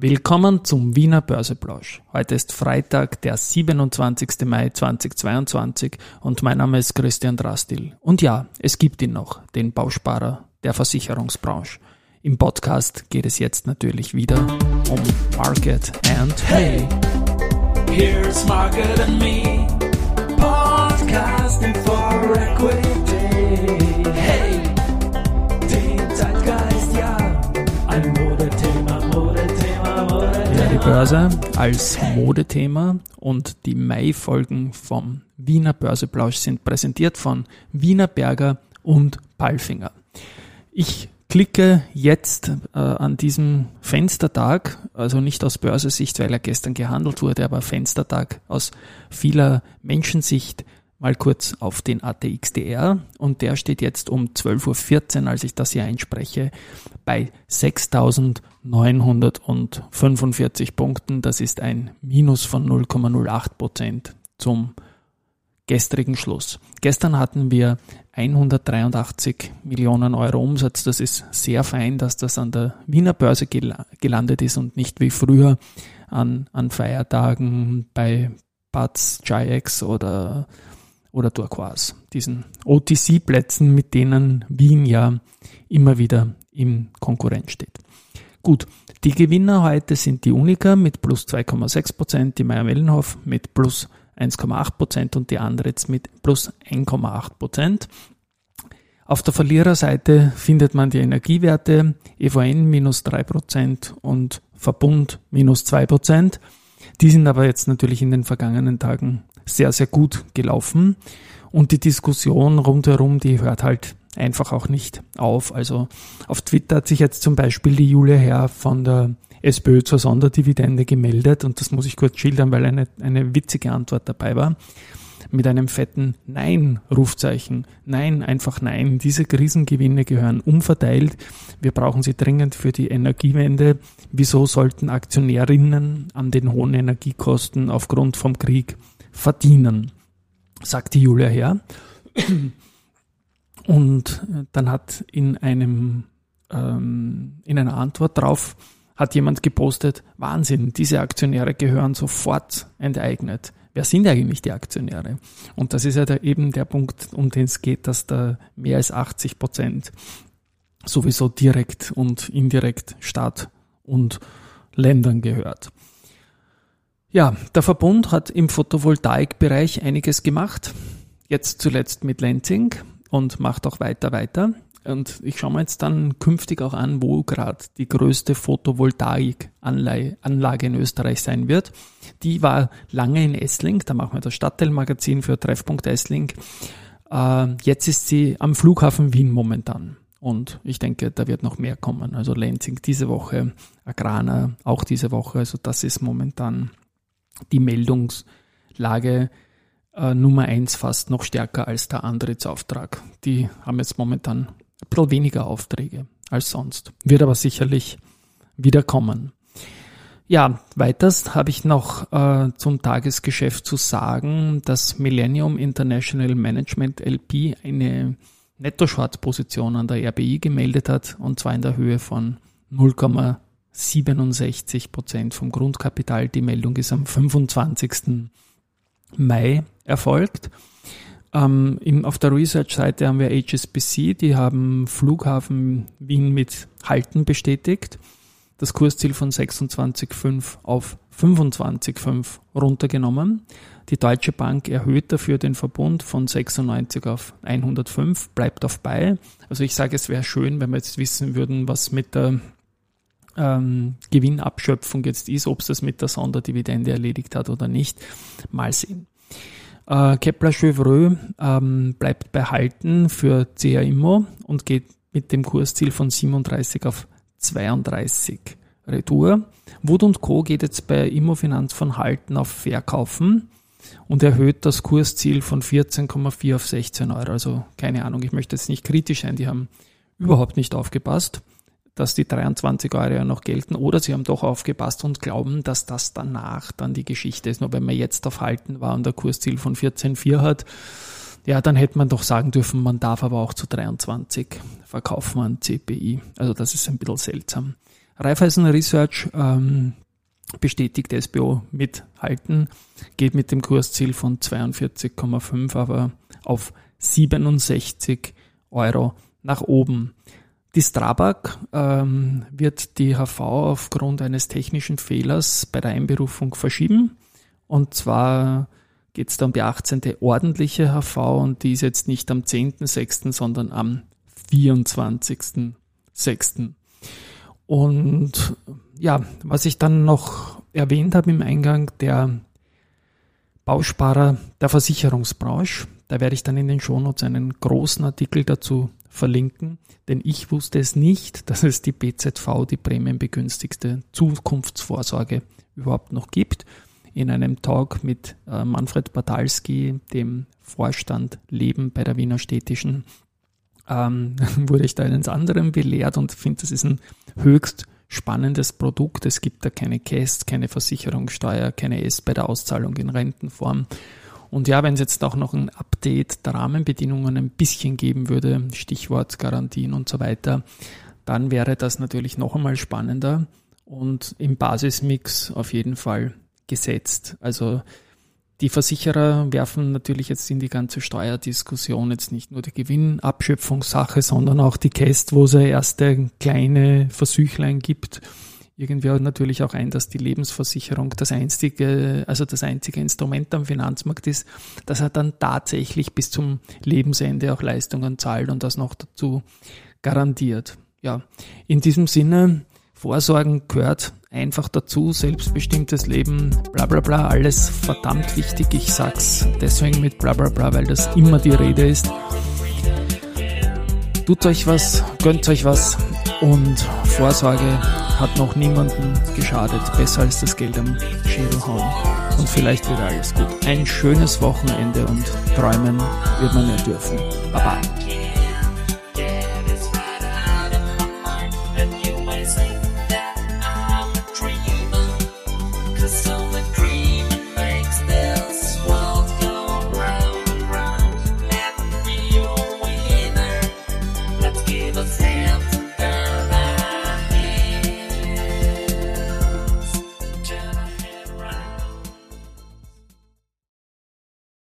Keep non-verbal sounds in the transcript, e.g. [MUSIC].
Willkommen zum Wiener Börseplausch. Heute ist Freitag, der 27. Mai 2022 und mein Name ist Christian Drastil. Und ja, es gibt ihn noch, den Bausparer der Versicherungsbranche. Im Podcast geht es jetzt natürlich wieder um Market and Hey. Here's Market and Me, podcasting for equity. Die Börse als Modethema und die Mai-Folgen vom Wiener Börseplausch sind präsentiert von Wiener Berger und Palfinger. Ich klicke jetzt äh, an diesem Fenstertag, also nicht aus Börsesicht, weil er gestern gehandelt wurde, aber Fenstertag aus vieler Menschensicht mal kurz auf den ATXDR und der steht jetzt um 12.14 Uhr, als ich das hier einspreche, bei 6.945 Punkten. Das ist ein Minus von 0,08 Prozent zum gestrigen Schluss. Gestern hatten wir 183 Millionen Euro Umsatz. Das ist sehr fein, dass das an der Wiener Börse gelandet ist und nicht wie früher an, an Feiertagen bei Batz, GIX oder, oder Turquoise. Diesen OTC-Plätzen, mit denen Wien ja immer wieder im Konkurrenz steht. Gut, die Gewinner heute sind die Unica mit plus 2,6 Prozent, die Meier-Mellenhof mit plus 1,8 Prozent und die andere jetzt mit plus 1,8 Prozent. Auf der Verliererseite findet man die Energiewerte EVN minus 3 Prozent und Verbund minus 2 Prozent. Die sind aber jetzt natürlich in den vergangenen Tagen sehr, sehr gut gelaufen. Und die Diskussion rundherum, die hört halt einfach auch nicht auf. Also auf Twitter hat sich jetzt zum Beispiel die Julia Herr von der SPÖ zur Sonderdividende gemeldet und das muss ich kurz schildern, weil eine, eine witzige Antwort dabei war. Mit einem fetten Nein, Rufzeichen. Nein, einfach nein. Diese Krisengewinne gehören umverteilt. Wir brauchen sie dringend für die Energiewende. Wieso sollten Aktionärinnen an den hohen Energiekosten aufgrund vom Krieg verdienen? Sagt die Julia her. Und dann hat in einem, ähm, in einer Antwort drauf hat jemand gepostet, Wahnsinn, diese Aktionäre gehören sofort enteignet. Wer sind eigentlich die Aktionäre? Und das ist ja da eben der Punkt, um den es geht, dass da mehr als 80 Prozent sowieso direkt und indirekt Staat und Ländern gehört. Ja, der Verbund hat im Photovoltaikbereich einiges gemacht. Jetzt zuletzt mit Lenzing und macht auch weiter weiter. Und ich schaue mir jetzt dann künftig auch an, wo gerade die größte Photovoltaikanlage in Österreich sein wird. Die war lange in Essling, da machen wir das Stadtteilmagazin für Treffpunkt Essling. Äh, jetzt ist sie am Flughafen Wien momentan. Und ich denke, da wird noch mehr kommen. Also Lenzing diese Woche, Agrana auch diese Woche. Also das ist momentan die Meldungslage äh, Nummer eins fast noch stärker als der Antrittsauftrag. Die haben jetzt momentan ein bisschen weniger Aufträge als sonst. Wird aber sicherlich wieder kommen. Ja, weiters habe ich noch äh, zum Tagesgeschäft zu sagen, dass Millennium International Management LP eine Netto-Short-Position an der RBI gemeldet hat, und zwar in der Höhe von 0,67 Prozent vom Grundkapital. Die Meldung ist am 25. Mai erfolgt. Ähm, im, auf der Research-Seite haben wir HSBC, die haben Flughafen Wien mit Halten bestätigt. Das Kursziel von 26,5 auf 25,5 runtergenommen. Die Deutsche Bank erhöht dafür den Verbund von 96 auf 105, bleibt auf bei. Also ich sage, es wäre schön, wenn wir jetzt wissen würden, was mit der ähm, Gewinnabschöpfung jetzt ist, ob es das mit der Sonderdividende erledigt hat oder nicht. Mal sehen. Äh, Kepler-Chevreux ähm, bleibt behalten für CA Immo und geht mit dem Kursziel von 37 auf 32 Retour. Wood Co. geht jetzt bei Immofinanz von Halten auf Verkaufen und erhöht das Kursziel von 14,4 auf 16 Euro. Also keine Ahnung, ich möchte jetzt nicht kritisch sein, die haben überhaupt nicht aufgepasst dass die 23 Euro ja noch gelten oder sie haben doch aufgepasst und glauben, dass das danach dann die Geschichte ist. Nur wenn man jetzt auf Halten war und der Kursziel von 14,4 hat, ja, dann hätte man doch sagen dürfen, man darf aber auch zu 23 verkaufen an CPI. Also das ist ein bisschen seltsam. Raiffeisen Research ähm, bestätigt SBO mithalten, geht mit dem Kursziel von 42,5 aber auf 67 Euro nach oben. Die Strabag ähm, wird die HV aufgrund eines technischen Fehlers bei der Einberufung verschieben. Und zwar geht es da um die 18. ordentliche HV und die ist jetzt nicht am 10.6., sondern am 24.6. Und ja, was ich dann noch erwähnt habe im Eingang, der Bausparer der Versicherungsbranche, da werde ich dann in den Shownotes einen großen Artikel dazu verlinken, denn ich wusste es nicht, [LAUGHS] dass es die BZV, die prämienbegünstigste Zukunftsvorsorge überhaupt noch gibt. In einem Talk mit äh, Manfred Badalski, dem Vorstand Leben bei der Wiener Städtischen, ähm, [LAUGHS] wurde ich da eines anderen belehrt und finde, das ist ein höchst spannendes Produkt. Es gibt da keine Käst, keine Versicherungssteuer, keine S bei der Auszahlung in Rentenform. Und ja, wenn es jetzt auch noch ein Update der Rahmenbedingungen ein bisschen geben würde, Stichwort Garantien und so weiter, dann wäre das natürlich noch einmal spannender und im Basismix auf jeden Fall gesetzt. Also die Versicherer werfen natürlich jetzt in die ganze Steuerdiskussion jetzt nicht nur die Gewinnabschöpfungssache, sondern auch die Käst, wo es erste kleine Versüchlein gibt irgendwie natürlich auch ein, dass die Lebensversicherung das einzige, also das einzige Instrument am Finanzmarkt ist, dass er dann tatsächlich bis zum Lebensende auch Leistungen zahlt und das noch dazu garantiert. Ja, in diesem Sinne, Vorsorgen gehört einfach dazu, selbstbestimmtes Leben, bla bla bla, alles verdammt wichtig. Ich sag's deswegen mit bla bla bla, weil das immer die Rede ist. Tut euch was, gönnt euch was und Vorsorge hat noch niemandem geschadet. Besser als das Geld am Schädel hauen. Und vielleicht wird alles gut. Ein schönes Wochenende und träumen wird man ja dürfen. Baba.